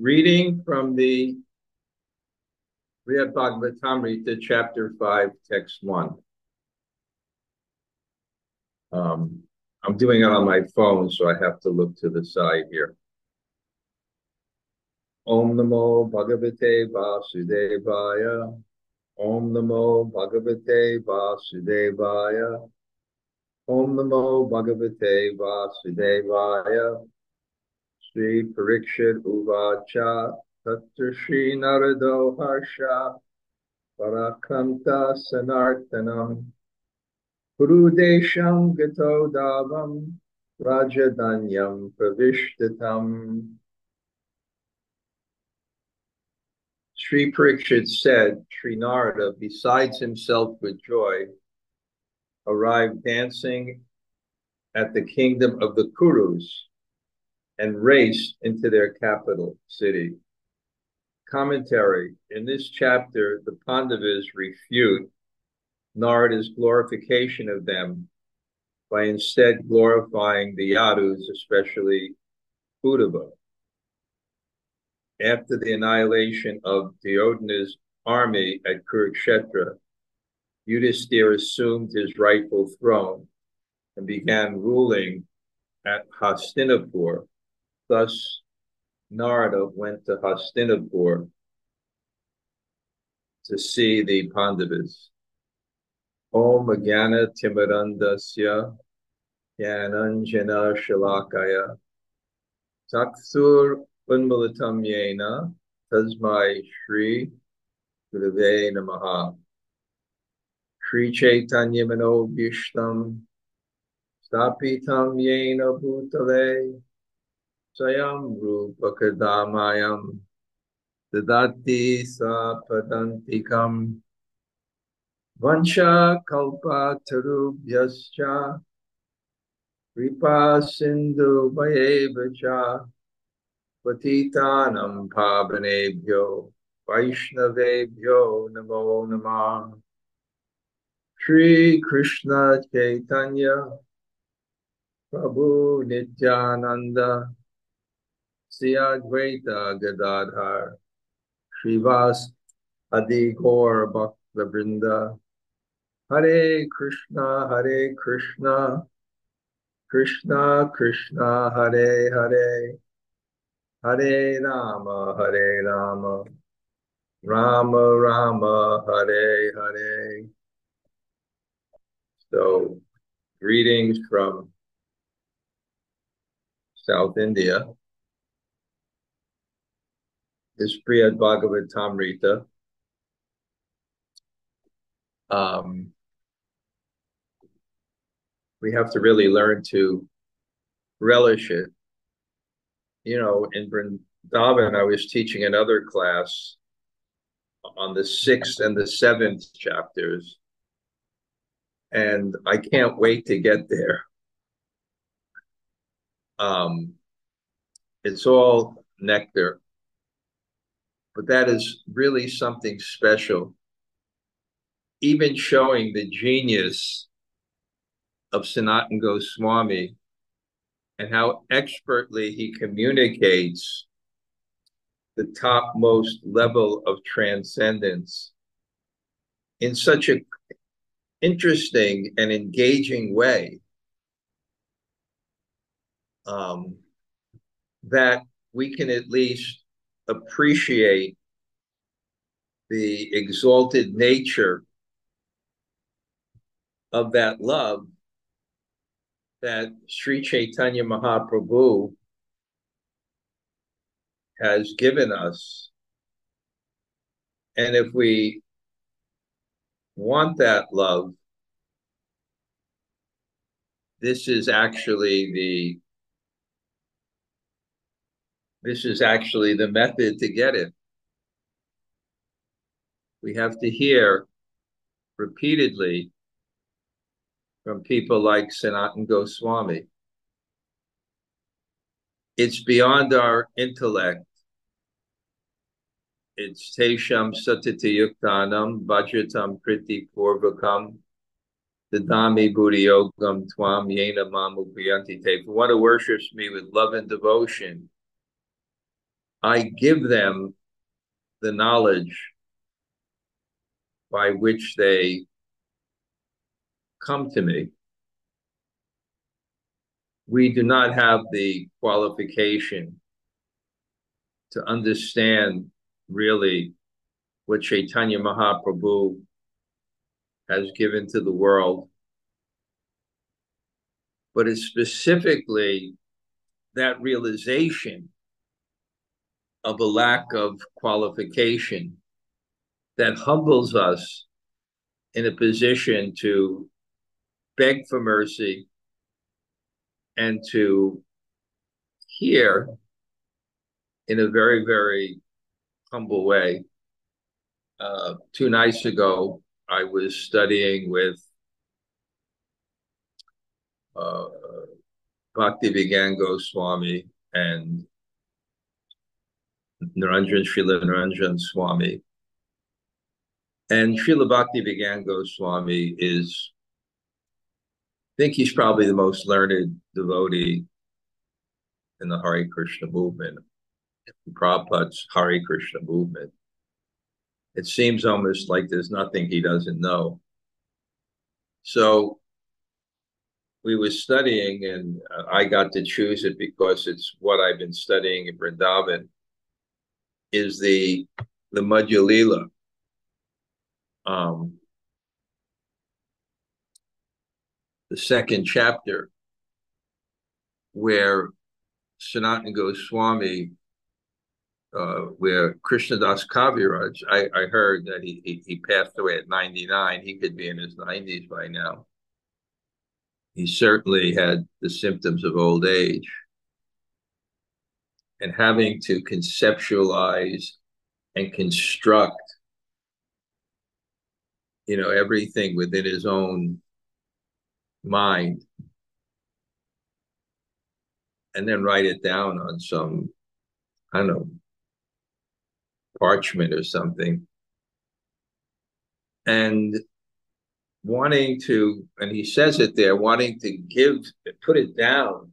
Reading from the Srimad Bhagavatamrita, chapter 5, text 1. Um, I'm doing it on my phone, so I have to look to the side here. Om Namo Bhagavate Vasudevaya. Om Namo Bhagavate Vasudevaya. Om Namo Bhagavate Vasudevaya. Sri Parikshit Uvacha Tatra Sri Narado Harsha Parakanta Sanartanam Purudesham Gato Davam Rajadanyam Pravishtatam Sri Parikshit said, Sri Narada, besides himself with joy, arrived dancing at the kingdom of the Kurus and raced into their capital city. Commentary In this chapter, the Pandavas refute Narada's glorification of them by instead glorifying the Yadus, especially Uddhava. After the annihilation of Duryodhana's army at Kurukshetra, Yudhisthira assumed his rightful throne and began ruling at Hastinapur, Thus, Narada went to Hastinapur to see the Pandavas. Om Agana Timarandasya Yananjana Shalakaya Taksur Unmalatam Yena Tasmai Shri Gurave Namaha Shri Chaitanya Mano Bhishtam Stapitam Yena Bhutale स्वयं रूपकदामायं ददाति सा पदन्तिकम् वंशकल्पातरुभ्यश्च कृपासिन्धुभयैव च पतितानं पावनेभ्यो वैष्णवेभ्यो नमो नमः। श्रीकृष्णचैतन्य प्रभु Nityanand. Krishna Chaitanya Prabhu uh, Nityananda Sri Advaita Gadadhar, Srivas Adi Gaur Bhakta Vrinda, Hare Krishna, Hare Krishna, Krishna Krishna, Hare Hare, Hare Rama, Hare Rama, Rama Rama, Hare Hare. So, greetings from South India is Srimad Bhagavatamrita. Um, we have to really learn to relish it. You know, in Vrindavan, I was teaching another class on the sixth and the seventh chapters, and I can't wait to get there. Um, it's all nectar but that is really something special. Even showing the genius of Sanatan Goswami and how expertly he communicates the topmost level of transcendence in such a interesting and engaging way um, that we can at least appreciate the exalted nature of that love that Sri Chaitanya Mahaprabhu has given us. And if we want that love, this is actually the this is actually the method to get it. We have to hear repeatedly from people like Sanatan Goswami. It's beyond our intellect. It's Tesham Satitayuktanam Vajratam Priti Purvakam Dadami Buddhi Yogam Twam Yena Mamu Priyanti Te. If you want to worship me with love and devotion, I give them the knowledge by which they come to me. We do not have the qualification to understand really what Chaitanya Mahaprabhu has given to the world. But it's specifically that realization of a lack of qualification that humbles us in a position to beg for mercy and to hear in a very, very humble way. Uh, two nights ago, I was studying with uh, Bhakti Vigyan Goswami and Niranjan Srila Niranjan Swami. And Srila Bhakti Vigyan Goswami is, I think he's probably the most learned devotee in the Hare Krishna movement, Prabhupada's Hare Krishna movement. It seems almost like there's nothing he doesn't know. So we were studying, and uh, I got to choose it because it's what I've been studying in Vrindavan. Is the the Madhya Lila. Um, the second chapter, where Sanatana Goswami, uh, where Krishnadas Kaviraj, I, I heard that he, he, he passed away at 99. He could be in his 90s by now he certainly had the symptoms of old age. And having to conceptualize and construct, you know, everything within his own mind and then write it down on some, I don't know, parchment or something. And wanting to, and he says it there, wanting to give, put it down,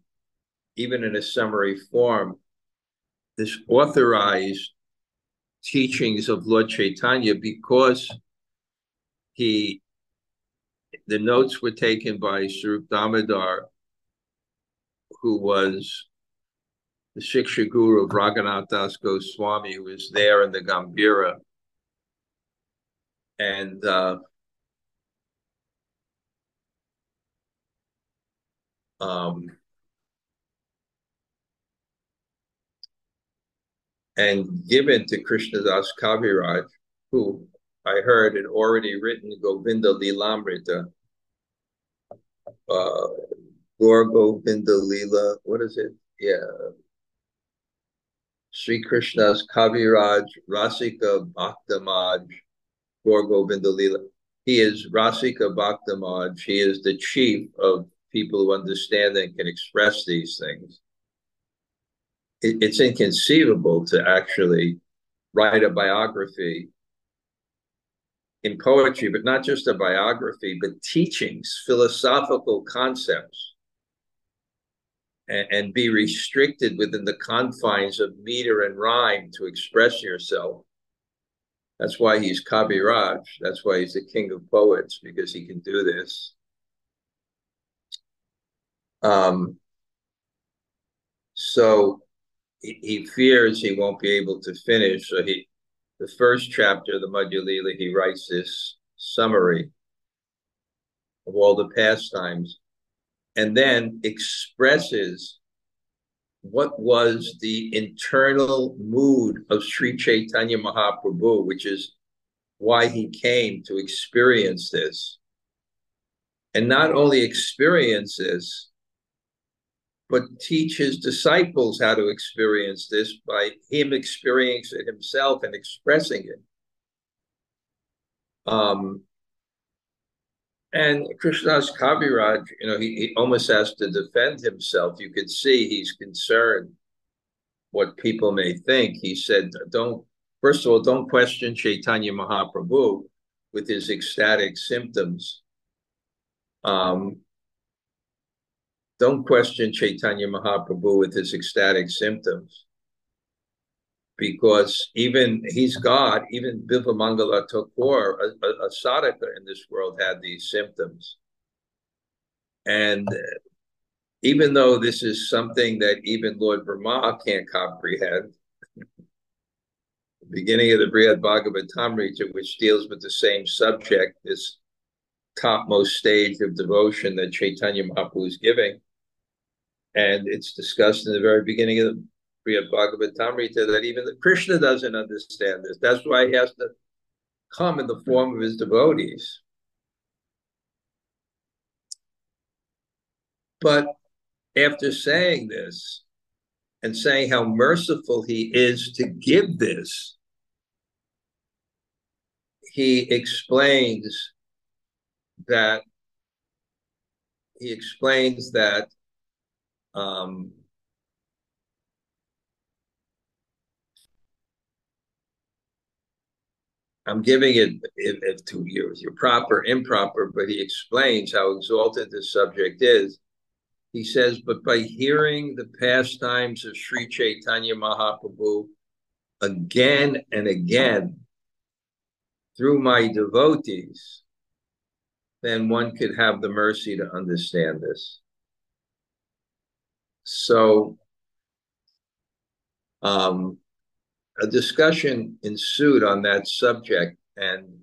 even in a summary form, this authorized teachings of Lord Chaitanya because he, the notes were taken by Swarup Damodar, who was the Shiksha Guru of Raghunath Das Goswami, who was there in the Gambhira. And uh, um, and given to Krishnadas Kaviraj, who I heard had already written Govinda Lilamrita, uh, Gaur Govinda Lila, what is it? Yeah. Sri Krishnadas Kaviraj, Rasika Bhaktamaj, Gaur Govinda Lila. He is Rasika Bhaktamaj. He is the chief of people who understand and can express these things. It, it's inconceivable to actually write a biography in poetry, but not just a biography, but teachings, philosophical concepts, and, and be restricted within the confines of meter and rhyme to express yourself. That's why he's Kaviraj. That's why he's the king of poets, because he can do this. Um, so he, fears he won't be able to finish. So he, the first chapter, of the Madhya Lila, he writes this summary of all the pastimes, and then expresses what was the internal mood of Sri Chaitanya Mahaprabhu, which is why he came to experience this. And not only experience this, but teach his disciples how to experience this by him experiencing it himself and expressing it. Um, and Krishnadas Kaviraj, you know, he, he almost has to defend himself. You could see he's concerned what people may think. He said, don't, first of all, don't question Chaitanya Mahaprabhu with his ecstatic symptoms. Um, don't question Chaitanya Mahaprabhu with his ecstatic symptoms. because even he's God, even Bilvamangala Thakur, a, a, a sadhaka in this world, had these symptoms. And uh, even though this is something that even Lord Brahma can't comprehend, the beginning of the Brihad Bhagavatamrita, which deals with the same subject, this topmost stage of devotion that Chaitanya Mahaprabhu is giving, and it's discussed in the very beginning of the Brihad Bhagavatamrita that even the Krishna doesn't understand this. That's why he has to come in the form of his devotees. But after saying this and saying how merciful he is to give this, he explains that he explains that um, I'm giving it, it, it to you, you're proper, improper, but he explains how exalted this subject is. He says, but by hearing the pastimes of Sri Chaitanya Mahaprabhu again and again through my devotees, then one could have the mercy to understand this. So, um, a discussion ensued on that subject, and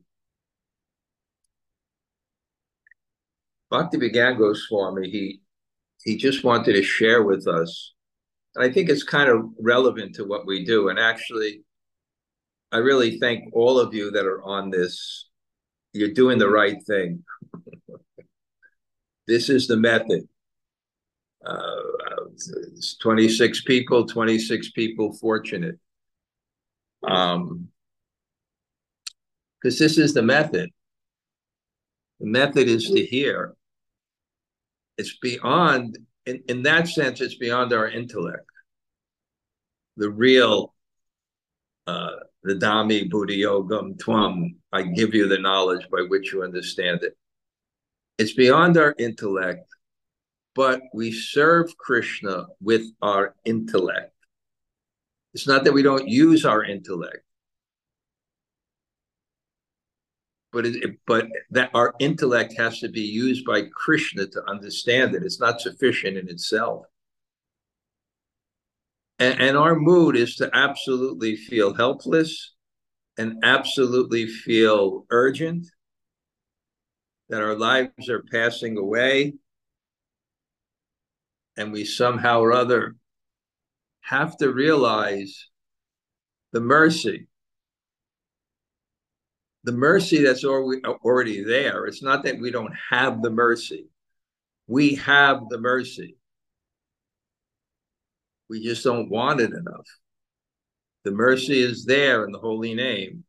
Bhakti Vigyan Goswami, he he just wanted to share with us. And I think it's kind of relevant to what we do. And actually, I really thank all of you that are on this. You're doing the right thing. this is the method. Uh, 26 people, 26 people fortunate um, because this is the method. The method is to hear. It's beyond, in, in that sense, it's beyond our intellect. The real, uh, the Dami Buddha Yogam Twam, I give you the knowledge by which you understand it. It's beyond our intellect, but we serve Krishna with our intellect. It's not that we don't use our intellect, but it, but that our intellect has to be used by Krishna to understand it. It's not sufficient in itself. And, and our mood is to absolutely feel helpless and absolutely feel urgent that our lives are passing away and we somehow or other have to realize the mercy. The mercy that's already there. It's not that we don't have the mercy. We have the mercy. We just don't want it enough. The mercy is there in the holy name.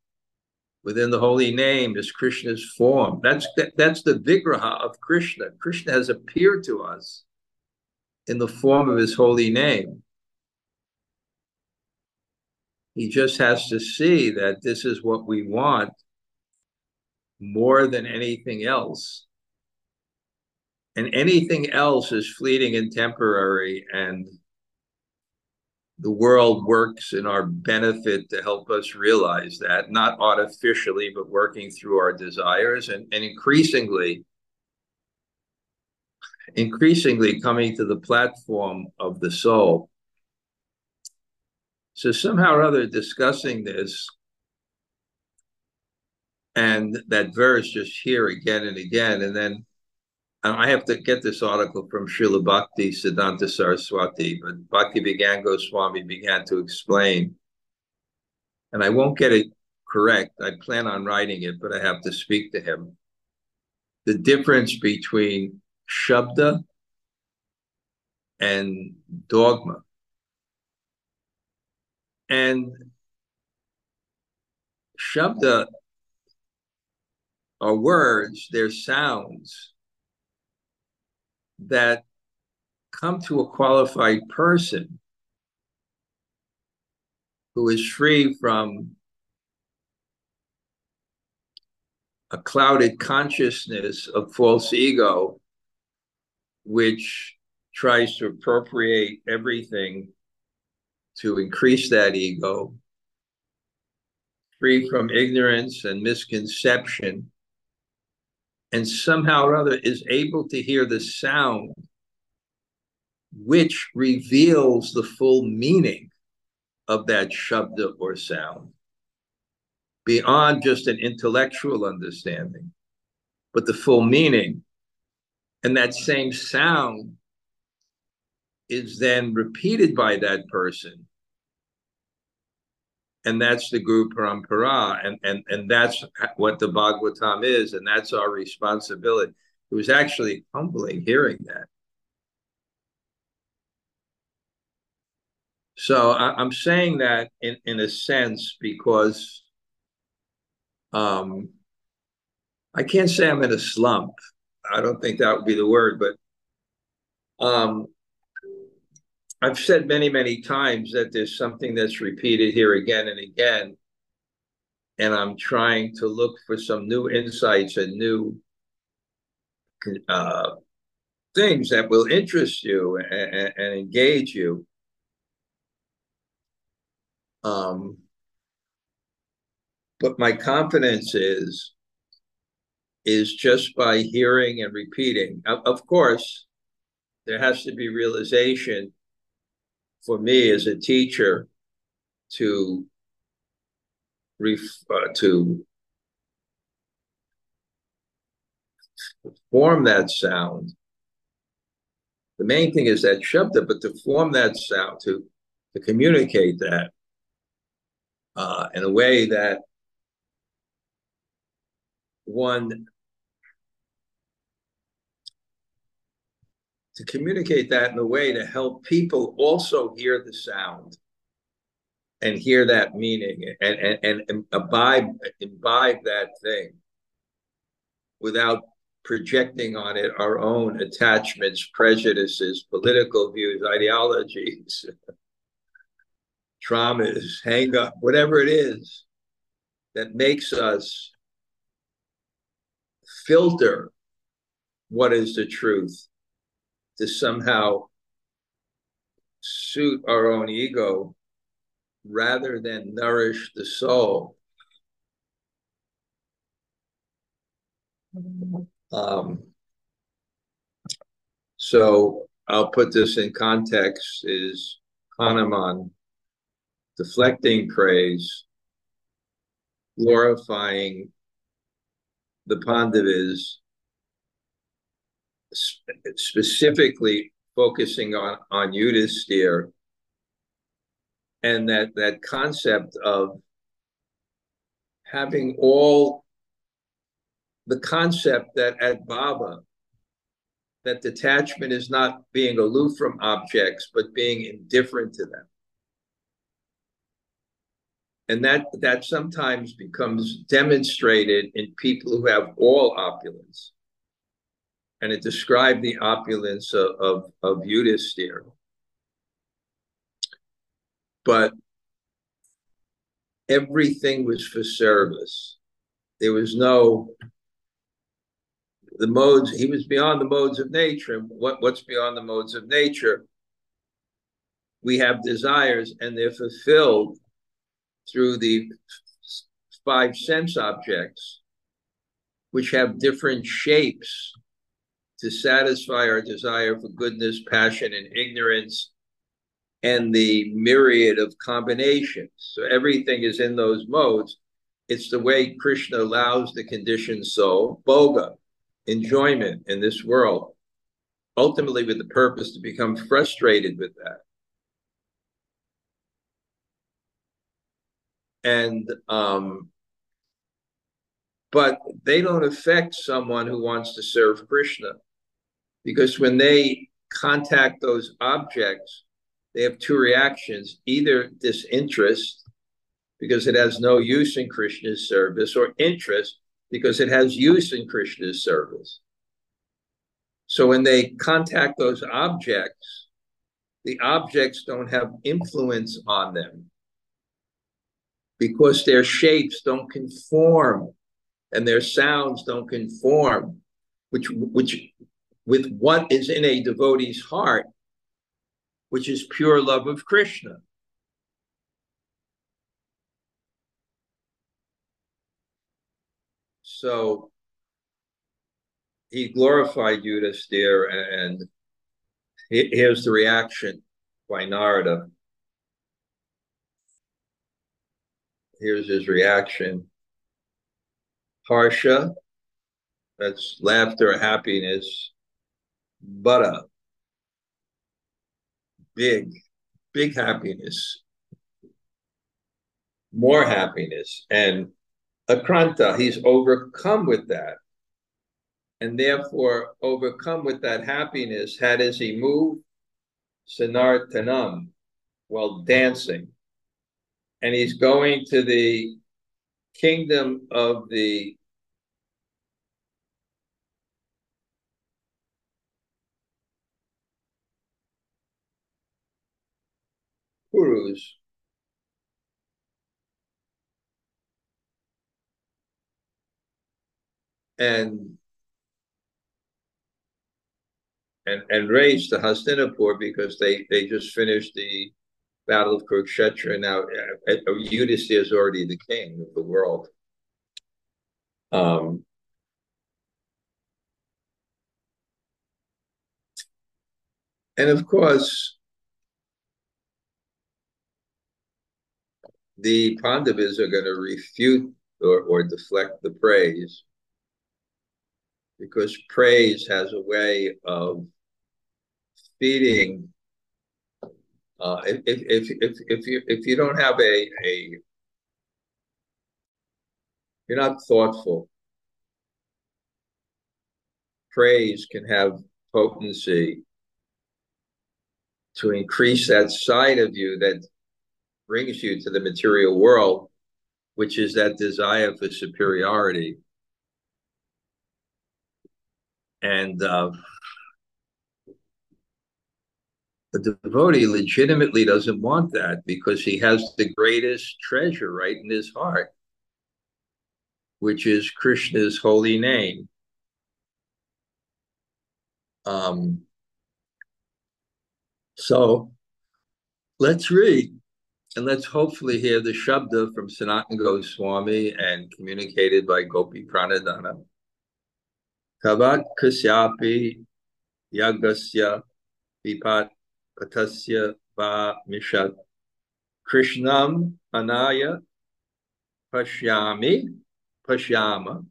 Within the holy name is Krishna's form. That's that, that's the vigraha of Krishna. Krishna has appeared to us in the form of his holy name. He just has to see that this is what we want more than anything else. And anything else is fleeting and temporary, and the world works in our benefit to help us realize that, not artificially, but working through our desires and, and increasingly, increasingly coming to the platform of the soul so somehow or other, discussing this and that verse just here again and again, and then I have to get this article from Srila Bhakti Siddhanta Saraswati, but Bhakti Vigyan Goswami began to explain, and I won't get it correct. I plan on writing it, but I have to speak to him. The difference between Shabda and dogma. And Shabda are words, they're sounds that come to a qualified person who is free from a clouded consciousness of false ego, which tries to appropriate everything to increase that ego free from ignorance and misconception, and somehow or other is able to hear the sound which reveals the full meaning of that shabda or sound beyond just an intellectual understanding, but the full meaning. And that same sound is then repeated by that person. And that's the Guru Parampara. And, and, and that's what the Bhagavatam is. And that's our responsibility. It was actually humbling hearing that. So I, am saying that in, in a sense because um, I can't say I'm in a slump. I don't think that would be the word, but um, I've said many, many times that there's something that's repeated here again and again. And I'm trying to look for some new insights and new uh, things that will interest you and, and engage you. Um, but my confidence is is just by hearing and repeating. Of, course, there has to be realization for me as a teacher to ref, uh, to form that sound. The main thing is that shabda, but to form that sound, to to communicate that uh, in a way that one to communicate that in a way to help people also hear the sound and hear that meaning and, and, and imbibe, imbibe that thing without projecting on it our own attachments, prejudices, political views, ideologies, traumas, hang up, whatever it is that makes us filter what is the truth to somehow suit our own ego rather than nourish the soul. Um, so I'll put this in context is Hanuman deflecting praise, glorifying the Pandavas, specifically focusing on on Yudhisthira and that that concept of having all the concept that at Baba that detachment is not being aloof from objects but being indifferent to them. And that that sometimes becomes demonstrated in people who have all opulence and it described the opulence of, of, of Yudhisthira. But everything was for service. There was no the modes, he was beyond the modes of nature. And what, what's beyond the modes of nature? We have desires and they're fulfilled through the five sense objects, which have different shapes to satisfy our desire for goodness, passion, and ignorance, and the myriad of combinations. So everything is in those modes. It's the way Krishna allows the conditioned soul, bhoga, enjoyment in this world, ultimately with the purpose to become frustrated with that. And um, but they don't affect someone who wants to serve Krishna because when they contact those objects, they have two reactions either disinterest, because it has no use in Krishna's service, or interest, because it has use in Krishna's service. So when they contact those objects, the objects don't have influence on them because their shapes don't conform and their sounds don't conform, which which with what is in a devotee's heart, which is pure love of Krishna. so he glorified Yudhisthira, and, and here's the reaction by Narada. Here's his reaction. Harsha, that's laughter, happiness. Buddha, big, big happiness, more happiness. And Akranta, he's overcome with that. And therefore, overcome with that happiness, how does he move? Sanartanam, while dancing. And he's going to the kingdom of the And and and raised to Hastinapur because they they just finished the Battle of Kurukshetra. And now uh, uh, Yudhisthira is already the king of the world. Um, and of course, the Pandavas are going to refute or, or deflect the praise because praise has a way of feeding uh, if, if, if, if, you, if you don't have a, a, you're not thoughtful, praise can have potency to increase that side of you that brings you to the material world, which is that desire for superiority. And uh, the devotee legitimately doesn't want that because he has the greatest treasure right in his heart, which is Krishna's holy name. Um, so let's read and let's hopefully hear the Shabda from Sanatana Goswami and communicated by Gopiparanadhana. Kavat Kasyapi Yagasya Vipat Patasya Va Mishat. Krishnam Anaya Pashyami Pashyama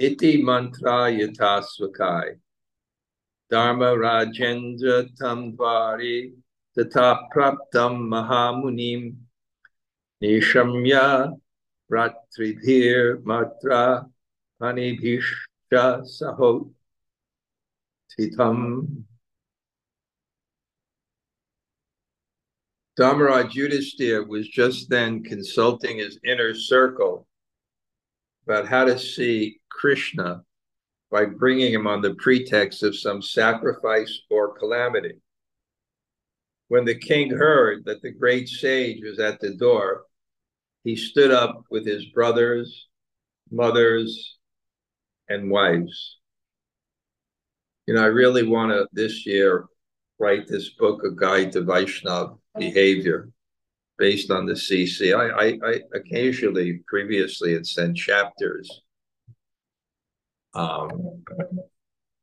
Iti Mantra Yatasvakai Dharma Rajendra Tamvari Tata Praptam Mahamunim Nishamya Ratribhir Matra Panibhishya Sahot Titam. Dharmaraj Yudhisthira was just then consulting his inner circle about how to see Krishna by bringing him on the pretext of some sacrifice or calamity. When the king heard that the great sage was at the door, he stood up with his brothers, mothers, and wives you know, I really want to this year write this book, A Guide to Vaishnav Behavior, based on the CC. I, I, I occasionally previously had sent chapters, um,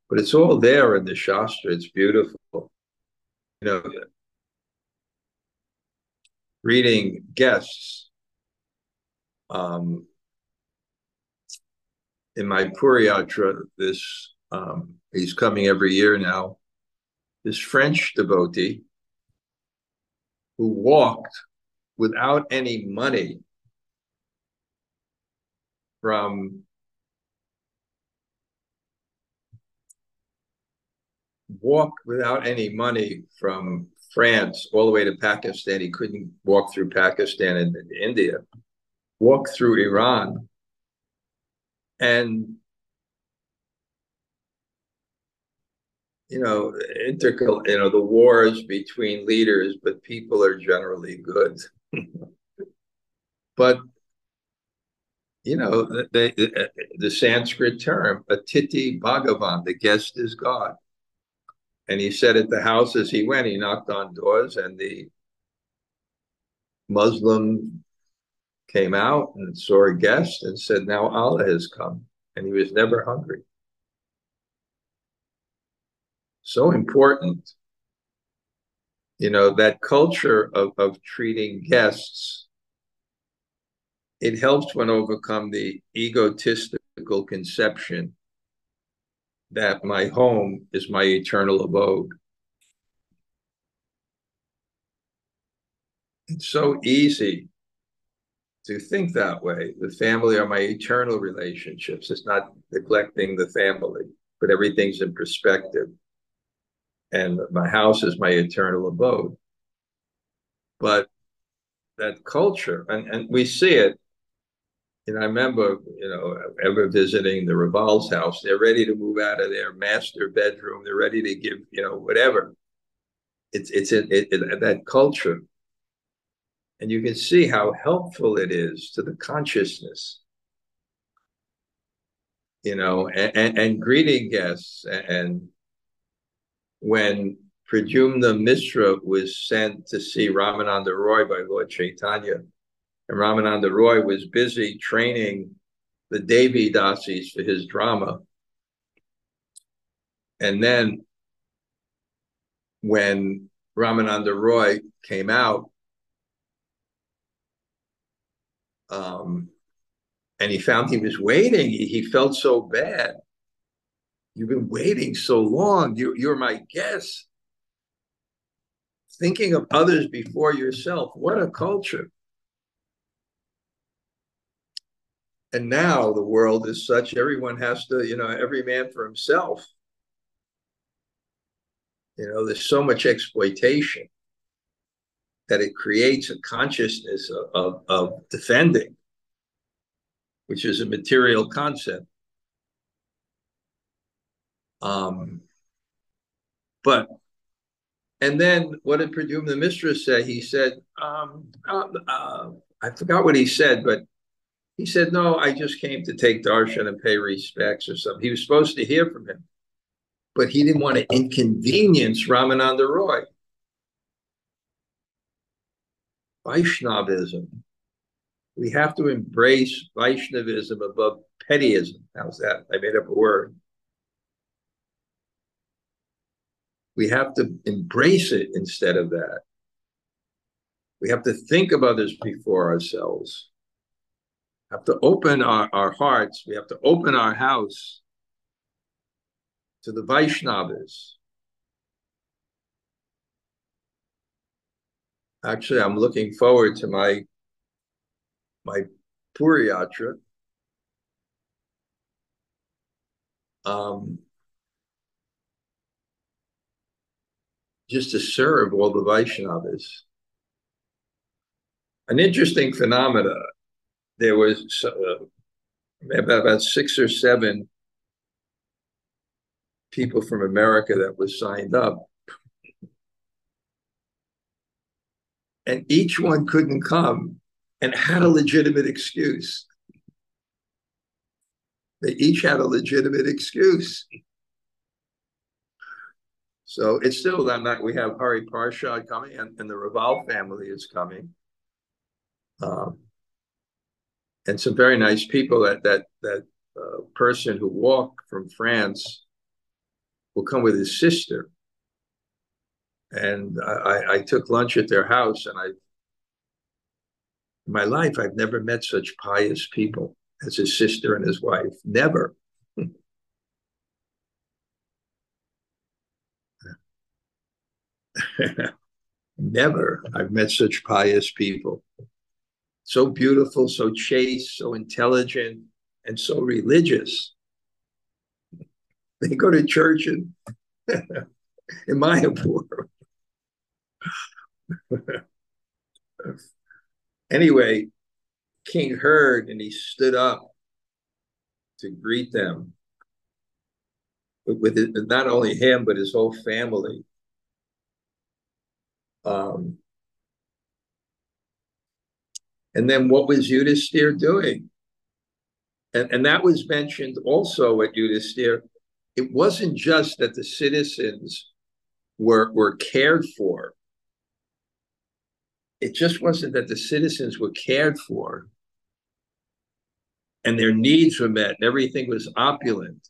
but it's all there in the Shastra. It's beautiful. You know, reading guests. Um, in my Puriyatra, this um, he's coming every year now. This French devotee who walked without any money from walked without any money from France all the way to Pakistan. He couldn't walk through Pakistan and, India. Walked through Iran and you know, integral, you know, the wars between leaders, but people are generally good. but you know, the, uh, the Sanskrit term, Atiti Bhagavan, the guest is God. And he said at the house as he went, he knocked on doors, and the Muslim came out and saw a guest and said, Now Allah has come. And he was never hungry. So important. You know, that culture of, of treating guests, it helps one overcome the egotistical conception that my home is my eternal abode. It's so easy to think that way. The family are my eternal relationships. It's not neglecting the family, but everything's in perspective. And my house is my eternal abode. But that culture, and, and we see it. And I remember, you know, ever visiting the Raval's house, they're ready to move out of their master bedroom. They're ready to give, you know, whatever. It's it's in that culture and you can see how helpful it is to the consciousness. You know, and, and, and greeting guests. And when Pradyumna Mishra was sent to see Ramananda Roy by Lord Chaitanya, and Ramananda Roy was busy training the Devi Dasis for his drama. And then when Ramananda Roy came out, um, and he found he was waiting. He, he, felt so bad. You've been waiting so long. You, you're my guest. Thinking of others before yourself. What a culture. And now the world is such, everyone has to, you know, every man for himself. You know, there's so much exploitation that it creates a consciousness of, of, of defending, which is a material concept. Um, but and then what did the mistress say? He said, um, uh, uh, I forgot what he said, but he said, no, I just came to take darshan and pay respects or something. He was supposed to hear from him, but he didn't want to inconvenience Ramananda Roy. Vaishnavism. We have to embrace Vaishnavism above pettyism. How's that? I made up a word. We have to embrace it instead of that. We have to think of others before ourselves. Have to open our, our hearts. We have to open our house to the Vaishnavas, actually, I'm looking forward to my my Puri Yatra. Um, just to serve all the Vaishnavas. An interesting phenomena. There was uh, about, six or seven people from America that was signed up and each one couldn't come and had a legitimate excuse. They each had a legitimate excuse. So it's still that night. We have Hari Parshad coming, and, and the Raval family is coming, um, and some very nice people. That that that uh, person who walked from France will come with his sister, and I, I took lunch at their house, and I, in my life, I've never met such pious people as his sister and his wife. Never. Never. I've met such pious people. So beautiful, so chaste, so intelligent, and so religious. They go to church and in Mayapur. anyway, King heard and he stood up to greet them with, with not only him but his whole family. Um, and then what was Yudhisthira doing? And, and that was mentioned also at Yudhisthira. It wasn't just that the citizens were, were cared for it just wasn't that the citizens were cared for, and their needs were met and everything was opulent.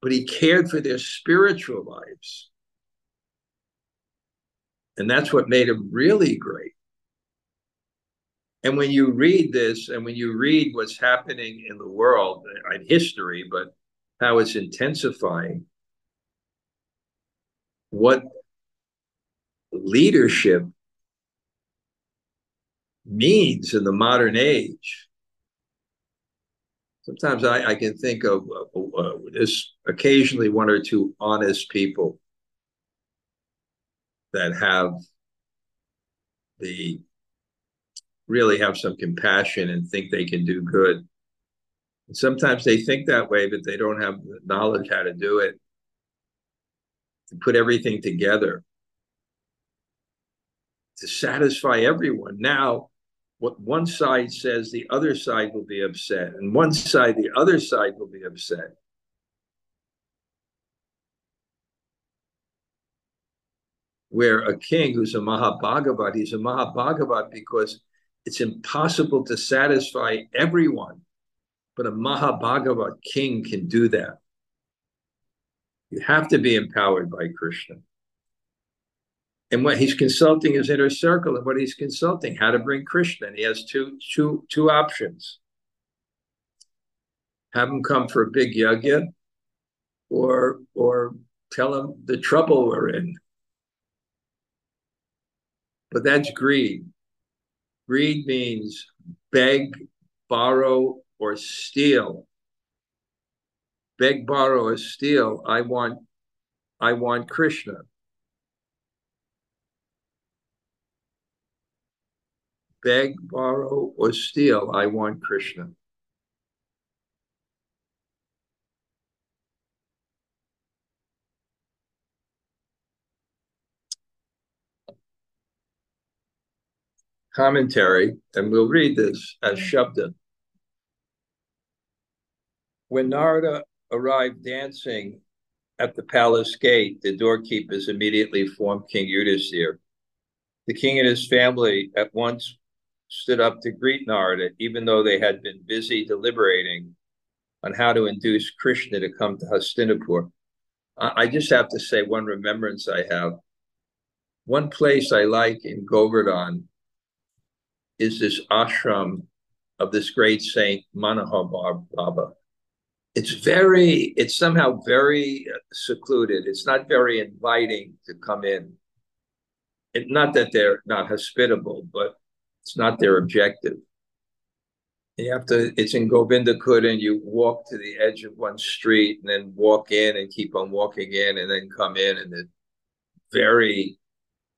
But he cared for their spiritual lives. And that's what made him really great. And when you read this and when you read what's happening in the world in history, but how it's intensifying, what leadership means in the modern age. Sometimes I, I can think of uh, uh, this occasionally one or two honest people that have the really have some compassion and think they can do good. And sometimes they think that way, but they don't have the knowledge how to do it. To put everything together to satisfy everyone. Now, what one side says, the other side will be upset, and one side, the other side will be upset. Where a king who's a Mahabhagavat, he's a Mahabhagavat because it's impossible to satisfy everyone, but a Mahabhagavat king can do that. You have to be empowered by Krishna. And what he's consulting his inner circle, and what he's consulting, how to bring Krishna. And he has two, two, two options. Have him come for a big yajna, or or tell him the trouble we're in. But that's greed. Greed means beg, borrow, or steal. Beg, borrow, or steal. I want, I want Krishna. Beg, borrow, or steal. I want Krishna. Commentary, and we'll read this as Shabda. When Narada arrived dancing at the palace gate, the doorkeepers immediately informed King Yudhisthira. The king and his family at once stood up to greet Narada, even though they had been busy deliberating on how to induce Krishna to come to Hastinapur. I just have to say one remembrance I have. One place I like in Govardhan is this ashram of this great saint Manohar Baba. It's very, it's somehow very uh, secluded. It's not very inviting to come in. It, not that they're not hospitable, but it's not their objective. You have to, it's in Govinda Kund, and you walk to the edge of one street and then walk in and keep on walking in and then come in. And it's very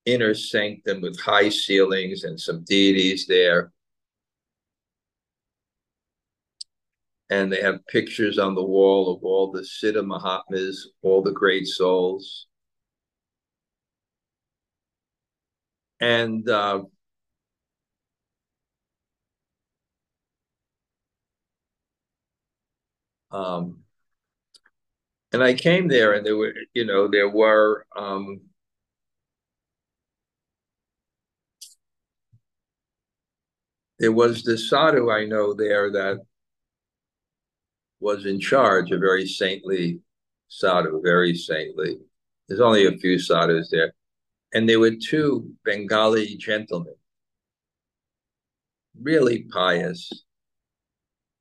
inner sanctum with high ceilings and some deities there. And they have pictures on the wall of all the Siddha Mahatmas, all the great souls. And uh, um, and I came there, and there were, you know, there were um, there was this sadhu I know there that was in charge, a very saintly sadhu, very saintly. There's only a few sadhus there. And there were two Bengali gentlemen, really pious.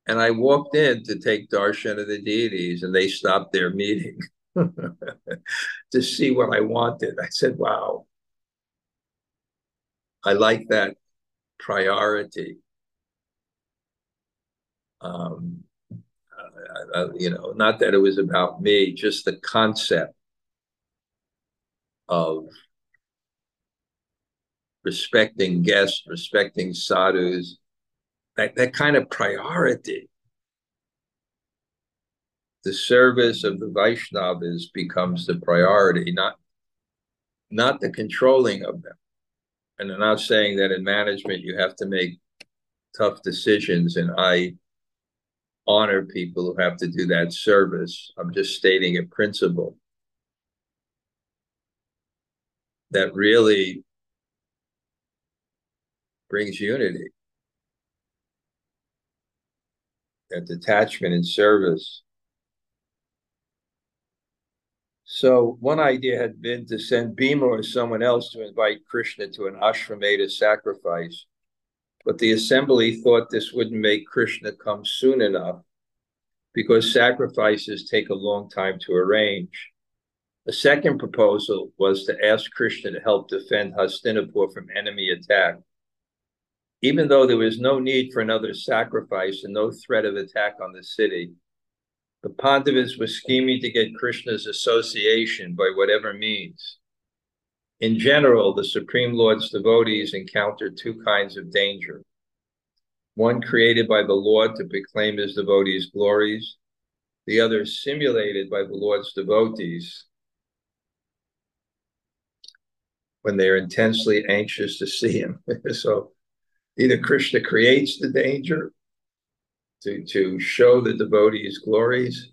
And I walked in to take darshan of the deities, and they stopped their meeting to see what I wanted. I said, wow, I like that priority. Um, uh, uh, you know, not that it was about me, just the concept of respecting guests, respecting sadhus, that, that kind of priority. The service of the Vaishnavas becomes the priority, not, not the controlling of them and I'm not saying that in management you have to make tough decisions, and I honor people who have to do that service. I'm just stating a principle that really brings unity. That detachment and service. So one idea had been to send Bhima or someone else to invite Krishna to an Ashvamedha sacrifice, but the assembly thought this wouldn't make Krishna come soon enough because sacrifices take a long time to arrange. A second proposal was to ask Krishna to help defend Hastinapur from enemy attack. Even though there was no need for another sacrifice and no threat of attack on the city, the Pandavas were scheming to get Krishna's association by whatever means. In general, the Supreme Lord's devotees encountered two kinds of danger one created by the Lord to proclaim his devotees' glories, the other simulated by the Lord's devotees when they are intensely anxious to see him. so either Krishna creates the danger to, to show the devotees' glories,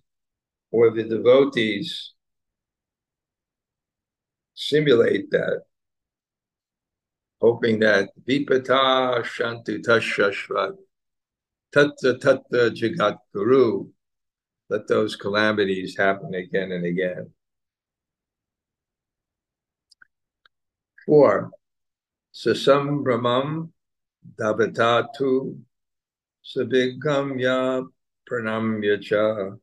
or the devotees simulate that, hoping that vipata shantu tashashvat tatta tatta jagat guru, let those calamities happen again and again. Four, sasambramam davatatu sabigamya pranamya cha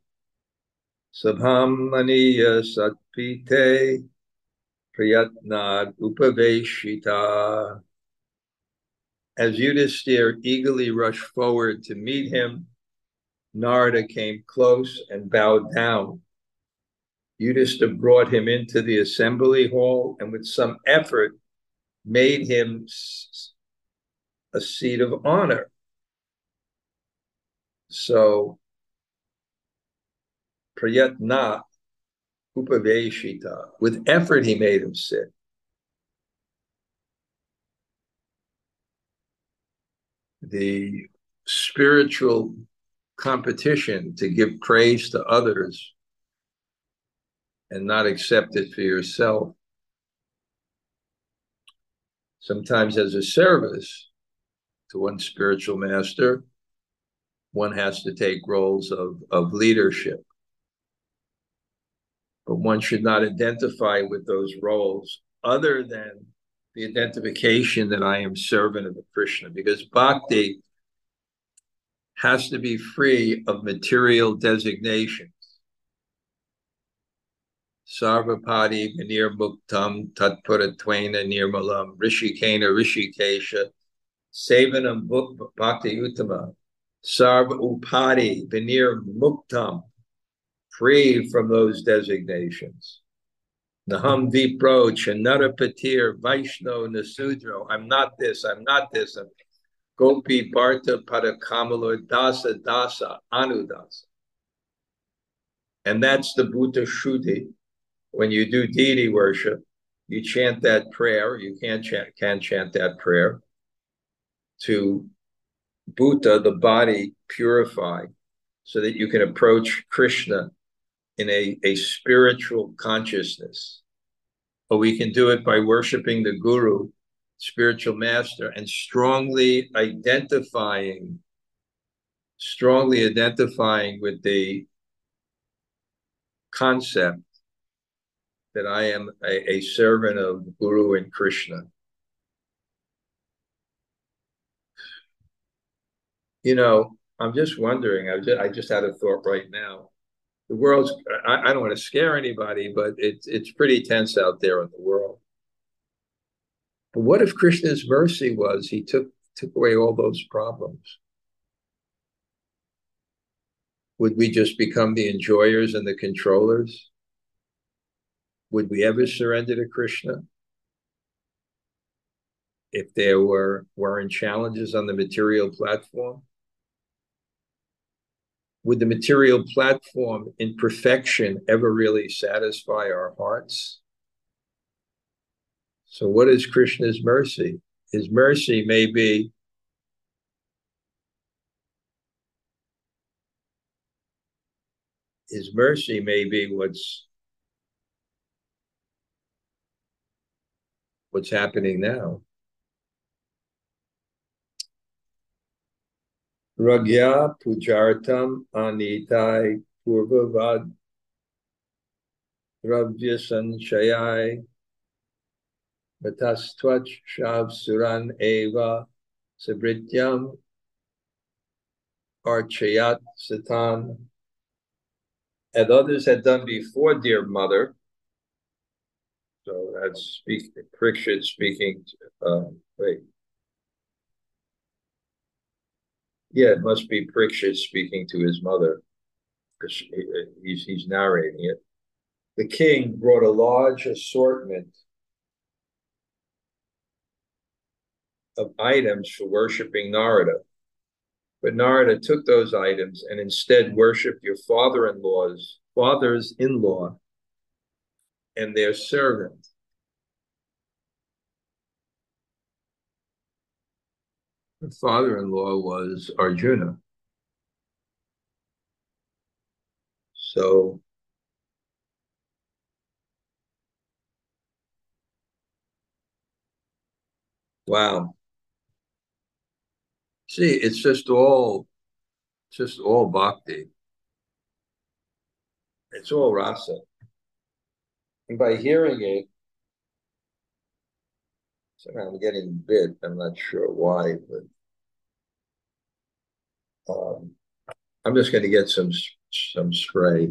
sabham maniya satpite prayatnad upaveshita. As Yudhisthira eagerly rushed forward to meet him, Narada came close and bowed down. Yudhisthira brought him into the assembly hall and with some effort made him a seat of honor. So, prayatna upaveshita, with effort he made him sit. The spiritual competition to give praise to others and not accept it for yourself. Sometimes, as a service to one spiritual master, one has to take roles of, of leadership. But one should not identify with those roles other than the identification that I am servant of the Krishna, because bhakti has to be free of material designations. Sarvapadi Vinir Muktam Tatpuratvaina Nirmalam Rishikena Rishikesha Savanam Bhakti Uttama Sarva Upadi Vinir Muktam free from those designations. Naham Vipro Chanarapatir Vaishno Nasudro. I'm not this, I'm not this. I'm Gopi Bharta Padakamalo Dasa Dasa Anudasa. And that's the Bhuta Shuddhi. When you do deity worship, you chant that prayer. You can't chant, can chant that prayer to Bhuta, the body, purify so that you can approach Krishna in a, a spiritual consciousness. But we can do it by worshiping the Guru, spiritual master, and strongly identifying, strongly identifying with the concept that I am a, a servant of Guru and Krishna. You know, I'm just wondering. I just, I just had a thought right now the world's I, I don't want to scare anybody, but it's it's pretty tense out there in the world. But what if Krishna's mercy was he took took away all those problems? Would we just become the enjoyers and the controllers? Would we ever surrender to Krishna? If there were weren't challenges on the material platform? Would the material platform in perfection ever really satisfy our hearts? So, what is Krishna's mercy? His mercy may be his mercy may be what's what's happening now. Ragya Pujartam Anitai Purvavad Ravya Sanchayai Matastwach Shav Suran Eva Sabrityam Archayat Satan and others had done before, dear mother. So that's speak Parikshit speaking. Uh, wait. Yeah, it must be Parikshit speaking to his mother because uh, he's, he's narrating it. The king brought a large assortment of items for worshiping Narada. But Narada took those items and instead worshiped your father-in-law's fathers-in-law and their servant. Her father-in-law was Arjuna. So wow. See, it's just all just all bhakti. It's all rasa. And by hearing it, I'm getting bit. I'm not sure why, but um, I'm just going to get some some spray.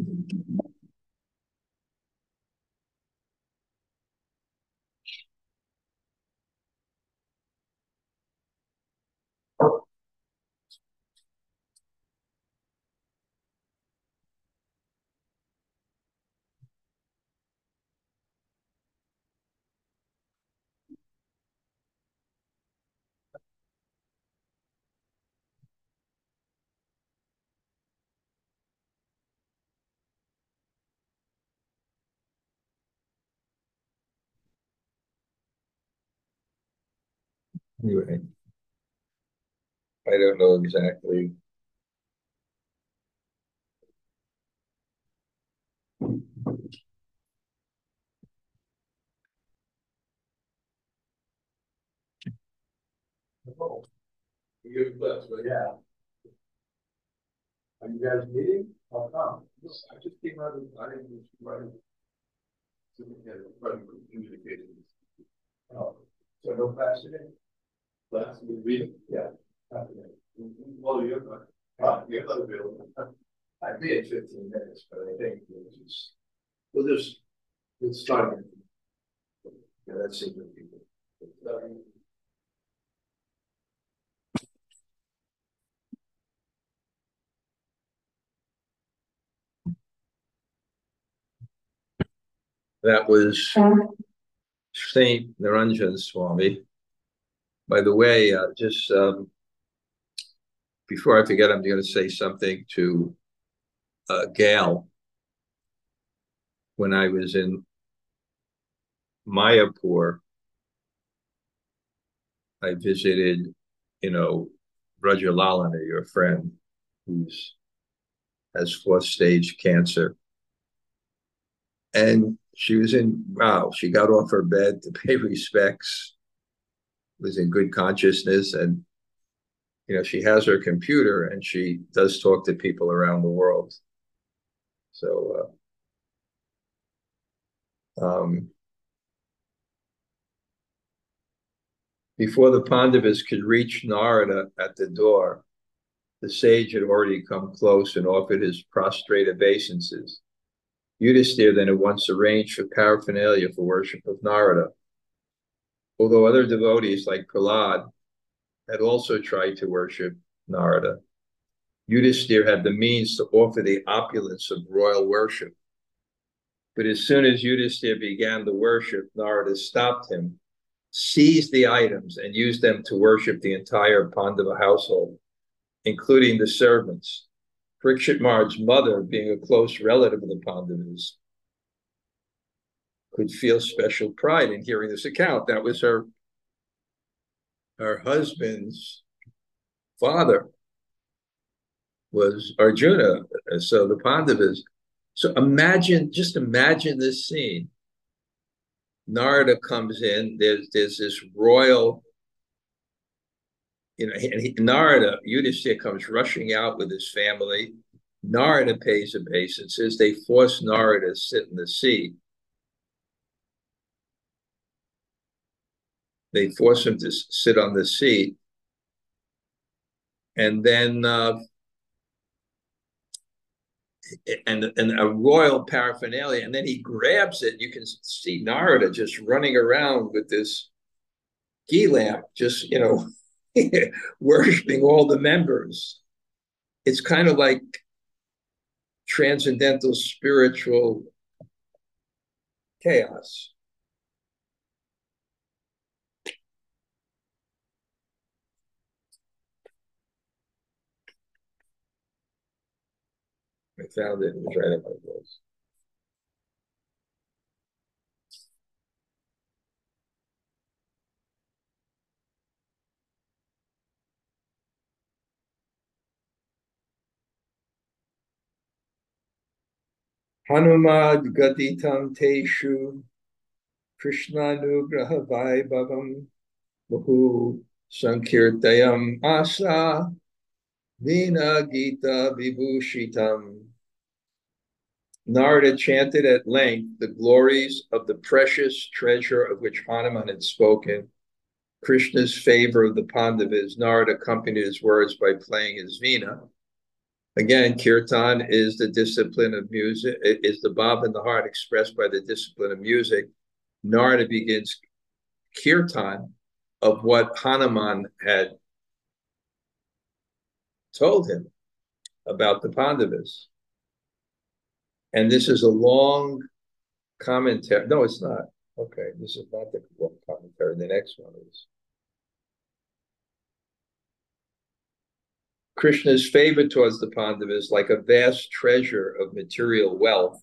Anyway, I don't know exactly. Oh, you blessed, but yeah. Are you guys meeting? I'll come. I just came out of, I didn't, right. Communications. Oh, so no class today? Class, we read? Yeah. Well, you're not, uh, you're not available. I'd be in fifteen minutes, but I think we'll just, we'll just, we'll start. Yeah, that's it. That was Saint Niranjan Swami. By the way, uh, just um, before I forget, I'm going to say something to uh, Gail. When I was in Mayapur, I visited, you know, Braja Lalana, your friend, who's has fourth stage cancer. And she was in, wow, she got off her bed to pay respects, was in good consciousness. And, you know, she has her computer and she does talk to people around the world. So, uh, um, before the Pandavas could reach Narada at the door, the sage had already come close and offered his prostrate obeisances. Yudhisthira then at once arranged for paraphernalia for worship of Narada. Although other devotees like Prahlad had also tried to worship Narada, Yudhisthira had the means to offer the opulence of royal worship. But as soon as Yudhisthira began the worship, Narada stopped him, seized the items, and used them to worship the entire Pandava household, including the servants, Maharaj's mother, being a close relative of the Pandavas, could feel special pride in hearing this account. That was her, her husband's father was Arjuna. So the Pandavas. So imagine, just imagine this scene. Narada comes in. There's there's this royal you know, and he, Narada, Yudhishthira comes rushing out with his family. Narada pays obeisances. They force Narada to sit in the seat. They force him to sit on the seat. And then, uh, and, and a royal paraphernalia. And then he grabs it. You can see Narada just running around with this ghee lamp, just, you know, worshiping all the members. It's kind of like transcendental spiritual chaos. I found it. It was right in my voice. Hanumad Gaditam Teshu Krishnanugraha Vaibhavam Muhu Sankirtayam Asa Vina Gita Vibhushitam. Narada chanted at length the glories of the precious treasure of which Hanuman had spoken, Krishna's favor of the Pandavas. Narada accompanied his words by playing his vina. Again, kirtan is the discipline of music, is the bhav in the heart expressed by the discipline of music. Narada begins kirtan of what Hanuman had told him about the Pandavas. And this is a long commentary. No, it's not. Okay, this is not the long commentary. The next one is. Krishna's favor towards the Pandavas, like a vast treasure of material wealth,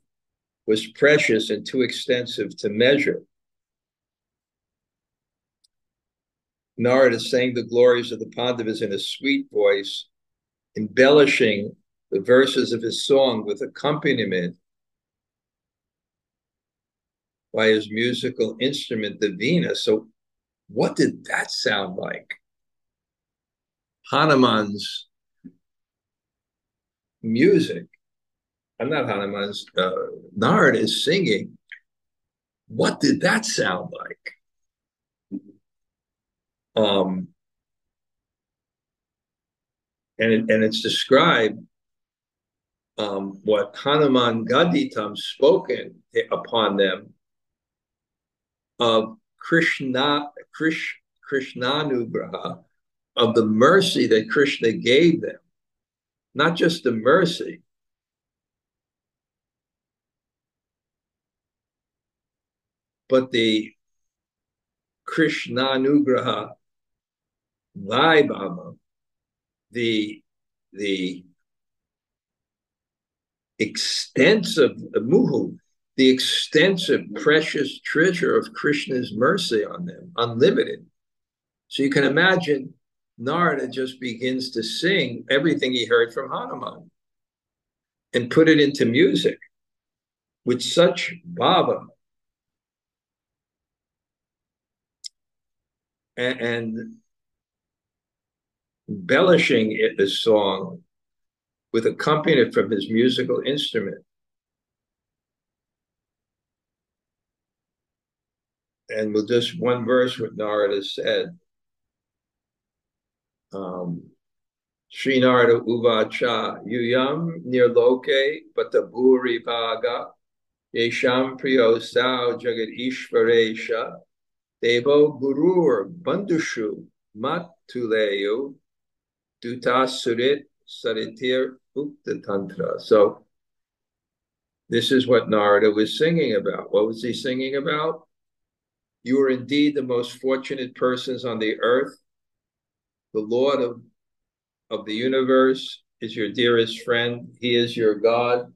was precious and too extensive to measure. Narada sang the glories of the Pandavas in a sweet voice, embellishing the verses of his song with accompaniment by his musical instrument, the Veena. So, what did that sound like? Hanuman's music. I'm not Hanuman's. Uh, Narad is singing. What did that sound like? Um, and it, and it's described um, what Hanuman Gaditam spoken upon them of Krishna Krish, Krishnanugraha of the mercy that Krishna gave them. Not just the mercy, but the Krishna Nugraha Vaibhava, the the extensive muhu, the extensive precious treasure of Krishna's mercy on them, unlimited. So you can imagine Narada just begins to sing everything he heard from Hanuman and put it into music with such bhava and, and embellishing it, the song with accompaniment from his musical instrument. And with just one verse, what Narada said um, Srinarda Uvacha Yuyam Nirloke Bataburi Bhaga Yesham Priyosau Jagat Ishvaresha Devo Gurur Bandushu Matuleyu Dutasurit Saritir Ukta Tantra. So this is what Narada was singing about. What was he singing about? You are indeed the most fortunate persons on the earth the Lord of, of the universe is your dearest friend. He is your God,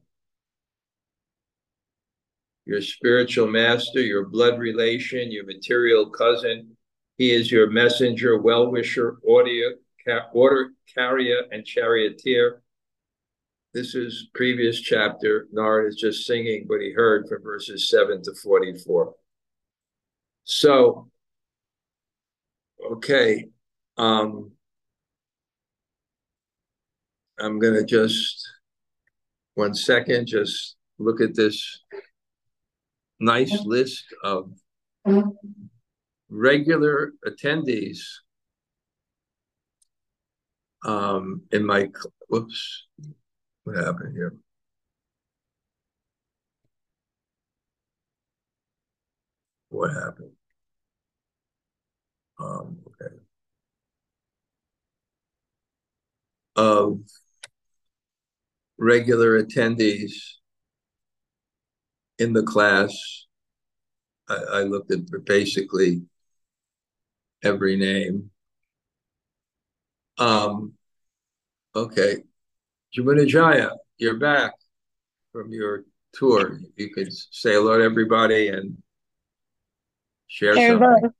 your spiritual master, your blood relation, your material cousin. He is your messenger, well wisher, order, order carrier, and charioteer. This is previous chapter. Narad is just singing what he heard from verses 7 to 44. So, okay, um, I'm going to just, one second, just look at this nice list of regular attendees um, in my, whoops, what happened here? What happened? Um, okay. Of regular attendees in the class. I, I looked at basically every name. Um, okay. Janamejaya, you're back from your tour. You could say hello to everybody and share something.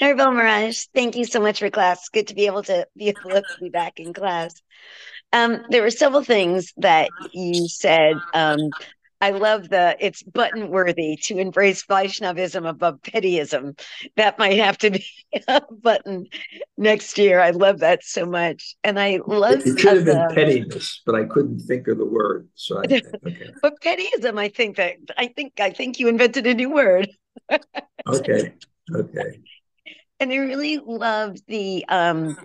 Haribol Maharaj, thank you so much for class. Good to be able to be able to be back in class. Um, there were several things that you said. Um, I love the it's button worthy to embrace Vaishnavism above pettyism. That might have to be a button next year. I love that so much. And I love it should have been pettiness, but I couldn't think of the word. So I, okay. but pettyism, I think that I think I think you invented a new word. okay. Okay. And I really loved the um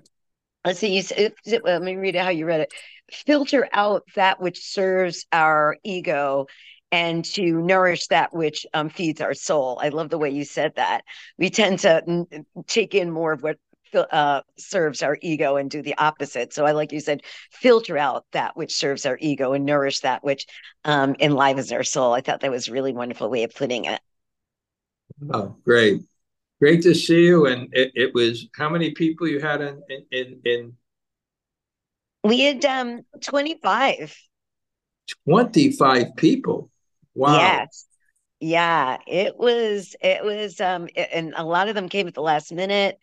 let's see, you said, let me read it how you read it. Filter out that which serves our ego and to nourish that which um, feeds our soul. I love the way you said that. We tend to n- take in more of what uh, serves our ego and do the opposite. So I like you said, filter out that which serves our ego and nourish that which um, enlivens our soul. I thought that was a really wonderful way of putting it. Oh, great great to see you. And it, it was how many people you had in in in? We had um twenty five. Twenty five people. Wow. Yes. Yeah, it was it was um and a lot of them came at the last minute.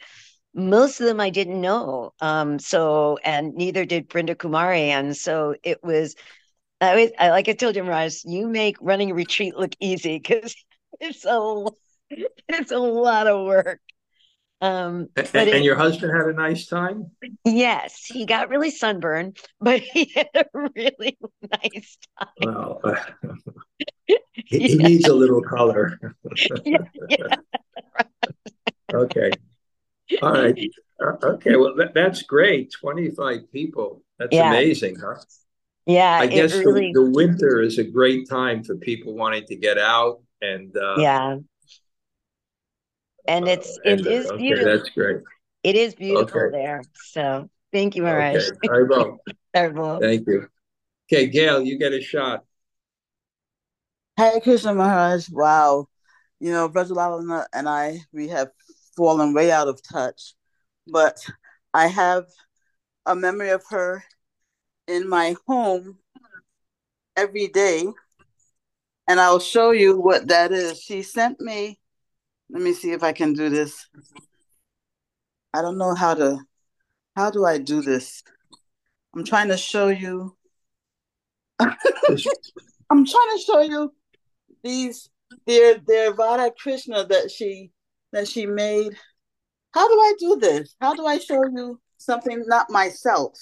Most of them I didn't know. Um so and neither did Brenda Kumari and so it was I was I like I told you Raj, you make running a retreat look easy cuz it's a it's a lot of work. Um, and, and it, your husband had a nice time. Yes, he got really sunburned, but he had a really nice time. Well, uh, he, yeah. he, needs a little color. yeah, yeah. okay. All right. Uh, okay. Well, that, that's great. Twenty-five people. That's amazing, huh? Yeah. I guess really... the, the, winter is a great time for people wanting to get out and uh, yeah and it's uh, it is okay, beautiful. That's great. It is beautiful okay. there. So thank you, Maharaj. Okay. I will. I will. Thank you. Okay, Gail, you get a shot. Hey, Krishna Maharaj. Wow. You know, Brajalala and I, we have fallen way out of touch, but I have a memory of her in my home every day. And I'll show you what that is. She sent me let me see if I can do this. I don't know how to, how do I do this? I'm trying to show you. I'm trying to show you these their their Radha Krishna that she that she made. How do I do this? How do I show you something not myself?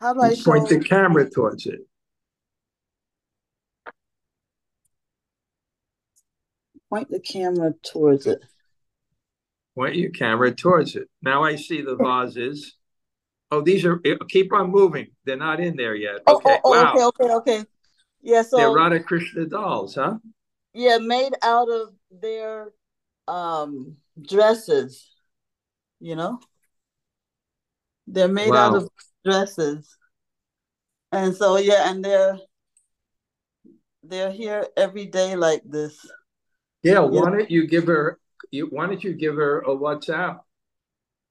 How do I point the camera towards it? Point the camera towards it. Point your camera towards it. Now I see the vases. Oh, these are keep on moving. They're not in there yet. Oh, okay. Oh, oh, wow. Okay, okay, okay. Yeah, so they're Radha Krishna dolls, huh? Yeah, made out of their um dresses, you know? They're made wow. out of dresses. And so yeah, and they're they're here every day like this. Yeah, why don't you give her? You, why don't you give her a WhatsApp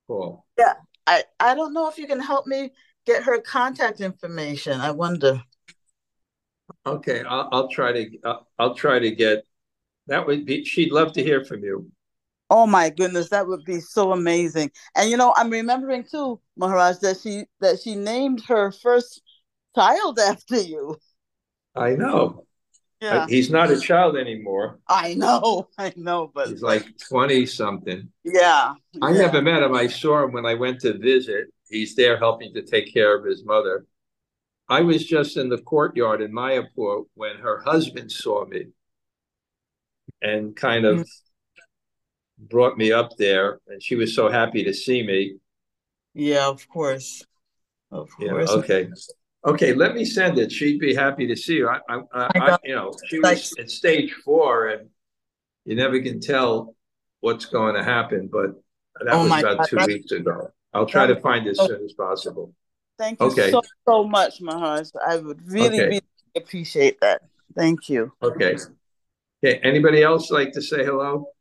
call? Yeah, I I don't know if you can help me get her contact information. I wonder. Okay, I'll, I'll try to I'll, I'll try to get. That would be. She'd love to hear from you. Oh my goodness, that would be so amazing. And you know, I'm remembering too, Maharaj, that she that she named her first child after you. I know. Yeah. He's not a child anymore. I know, I know, but he's like 20 something. Yeah. I yeah. never met him. I saw him when I went to visit. he's there helping to take care of his mother. I was just in the courtyard in Mayapur when her husband saw me and kind of mm-hmm. brought me up there, and she was so happy to see me. Yeah, of course. Of course. Yeah, okay. Okay, let me send it. She'd be happy to see you. I, I, I, I you know, she was at stage four, and you never can tell what's going to happen. But that oh was about God, two weeks ago. I'll try to find it as soon as possible. Thank you okay. so so much, Maharaj. I would really, okay. really appreciate that. Thank you. Okay. Okay. Anybody else like to say hello?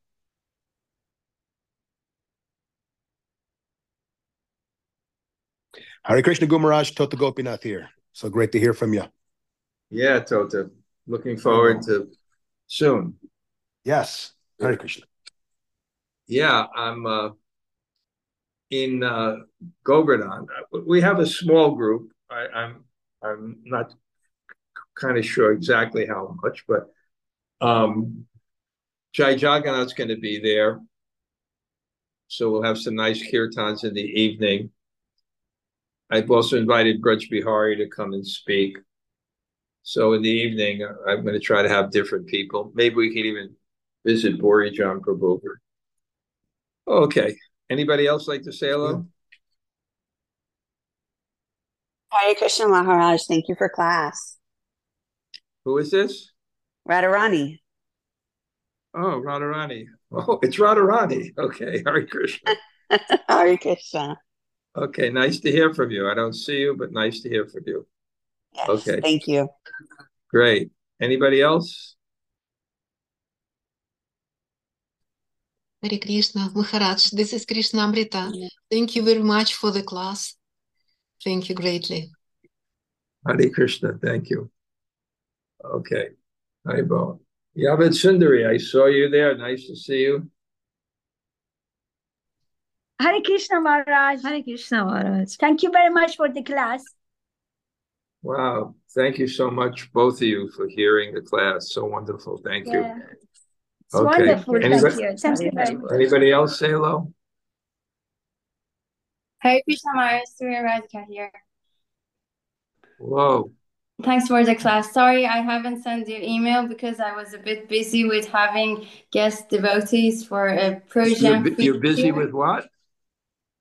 Hare Krishna Gumaraj, Tota Gopinath here. So great to hear from you. Yeah, Tota. Looking forward to soon. Yes. Hare Krishna. Yeah, I'm uh, in uh, Govardhan. We have a small group. I, I'm I'm not kind of sure exactly how much, but um, Jai Jagannath's going to be there. So we'll have some nice kirtans in the evening. I've also invited Braj Bihari to come and speak. So in the evening, I'm going to try to have different people. Maybe we can even visit Bori John Prabhu. Okay. Anybody else like to say hello? Hare Krishna Maharaj, thank you for class. Who is this? Radharani. Oh, Radharani. Oh, it's Radharani. Okay. Hare Krishna. Hare Krishna. Okay, nice to hear from you. I don't see you, but nice to hear from you. Yes, okay. Thank you. Great. Anybody else? Hare Krishna, Maharaj, this is Krishna Amrita. Thank you very much for the class. Thank you greatly. Hare Krishna, thank you. Okay. Hi, Bo. Yavid Sundari, I saw you there. Nice to see you. Hare Krishna Maharaj. Hare Krishna Maharaj. Thank you very much for the class. Wow. Thank you so much, both of you, for hearing the class. So wonderful. Thank yeah. you. It's okay. wonderful. Anybody, Thank you. Thank you very much. Anybody else say hello? Hare Krishna Maharaj, Surya Radhika here. Whoa. Thanks for the class. Sorry, I haven't sent you email because I was a bit busy with having guest devotees for a Persian. You're, you're busy with what?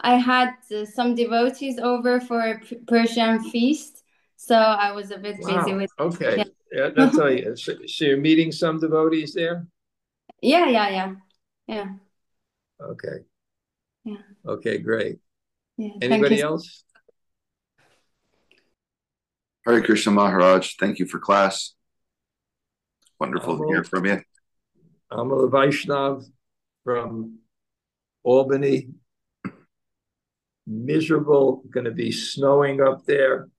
I had uh, some devotees over for a Persian feast, so I was a bit wow. busy with. Okay, yeah. yeah, that's all. You, so, so you're meeting some devotees there. Yeah, yeah, yeah, yeah. Okay. Yeah. Okay, great. Yeah, Anybody else? Hare Krishna Maharaj, thank you for class. Wonderful Amal, to hear from you. Amal Vaishnav from Albany, miserable, going to be snowing up there.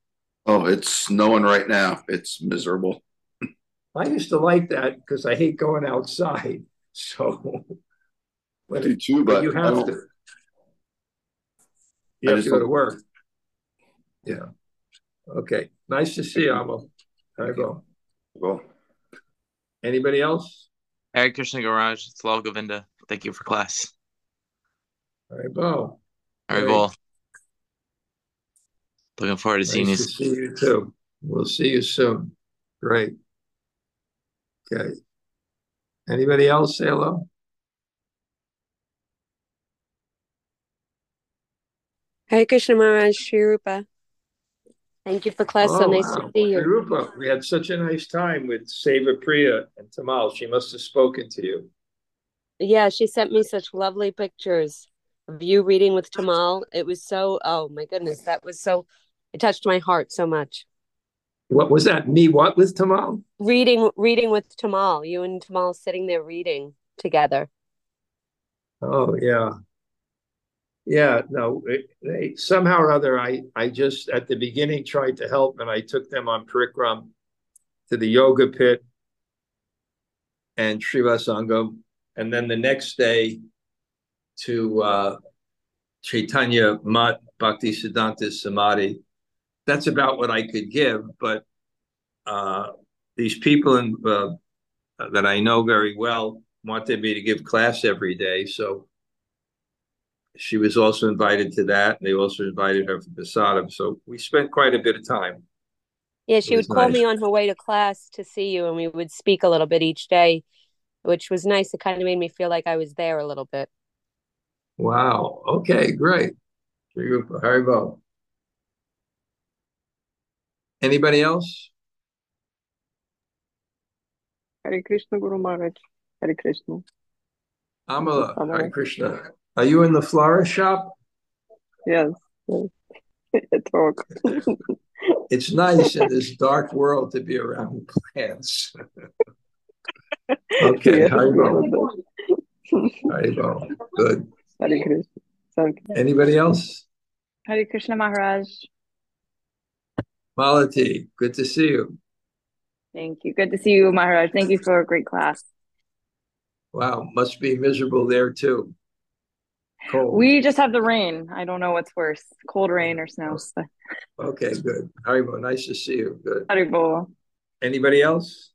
Oh, it's snowing right now. It's miserable. I used to like that because I hate going outside. So, but, I do too, but, but you have to. You have to go to work. Yeah. Okay. Nice to see you, Amo. I go. Well. Anybody else? Hare Krishna Garage. It's Lal Govinda. Thank you for class. All right, Bo. All right, Bo. Looking forward to nice seeing you. To see you too. We'll see you soon. Great. Okay. Anybody else say hello? Hare Krishna Maharaj, Sri Rupa. Thank you for class. Oh, so nice wow. to see you. Rupa, we had such a nice time with Seva Priya and Tamal. She must have spoken to you. Yeah, she sent me such lovely pictures you reading with Tamal. It was so, oh my goodness, that was so, it touched my heart so much. What was that? Me what with Tamal? Reading reading with Tamal. You and Tamal sitting there reading together. Oh yeah. Yeah, no, they, somehow or other, I, I just at the beginning tried to help and I took them on Parikram to the Yoga Pith and Srivasangam. And then the next day to uh, Chaitanya Math Bhakti Siddhanta Samadhi that's about what I could give. But uh, these people in, uh, that I know very well wanted me to give class every day. So she was also invited to that, and they also invited her for Prasadam. So we spent quite a bit of time. Yeah, she would call nice. me on her way to class to see you, and we would speak a little bit each day, which was nice. It kind of made me feel like I was there a little bit. Wow. Okay, great. Haribol. Anybody else? Hare Krishna Guru Maharaj. Hare Krishna. Amala, Hare Krishna. Are you in the flower shop? Yes. it's nice in this dark world to be around plants. okay, yes, Haribol. Haribol. Good. Hare Krishna. Anybody else? Hare Krishna Maharaj. Malati, good to see you. Thank you. Good to see you, Maharaj. Thank you for a great class. Wow, must be miserable there too. Cold. We just have the rain. I don't know what's worse, cold rain or snow. Okay, good. Haribol, nice to see you. Good. Haribol. Anybody else?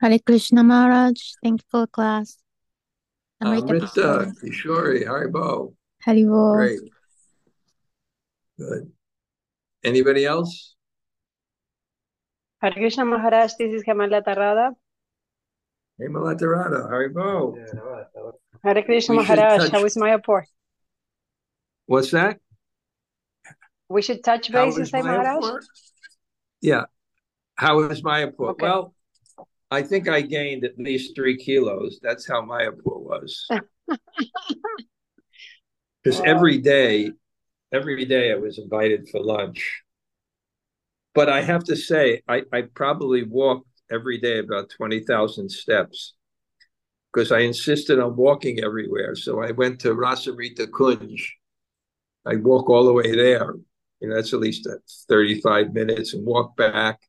Hare Krishna Maharaj. Thank you for the class. Uh, Amrita, Kishori, Haribol. Haribol. Great. Good. Anybody else? Hare Krishna Maharaj, this is Hemala Tarada. Hemala Tarada, Haribol. Hare Krishna we Maharaj, touch... how is Mayapur? What's that? We should touch base and say Maharaj? Yeah. How is Mayapur? Okay. Well, I think I gained at least three kilos. That's how my Mayapur was. Because every day, every day I was invited for lunch. But I have to say, I, I probably walked every day about 20,000 steps because I insisted on walking everywhere. So I went to Rasamrita Kunj. I walk all the way there. You know, that's at least 35 minutes and walk back.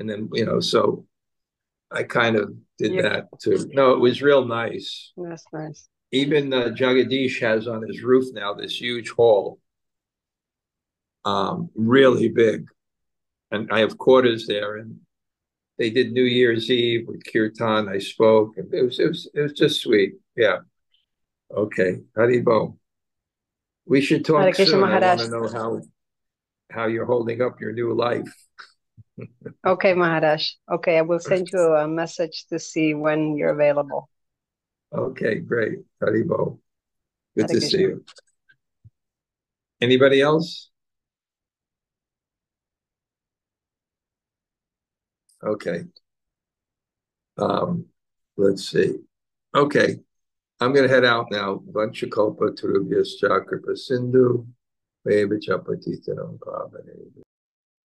And then, you know, so I kind of did yeah. that too. No, it was real nice. That's nice. Even uh, Jagadish has on his roof now this huge hall, um, really big, and I have quarters there. And they did New Year's Eve with kirtan. I spoke, it was it was it was just sweet. Yeah. Okay, Haribol. We should talk soon. I want to know how how you're holding up your new life. Okay, Maharaj. Okay, I will send you a message to see when you're available. Okay, great. Haribol. Good Hare to see you. Anybody else? Okay. Um, let's see. Okay. I'm going to head out now. Vanchakalpa Tarubhyas Chakrapa Sindhu. Maybe Chapatitanam Pavane.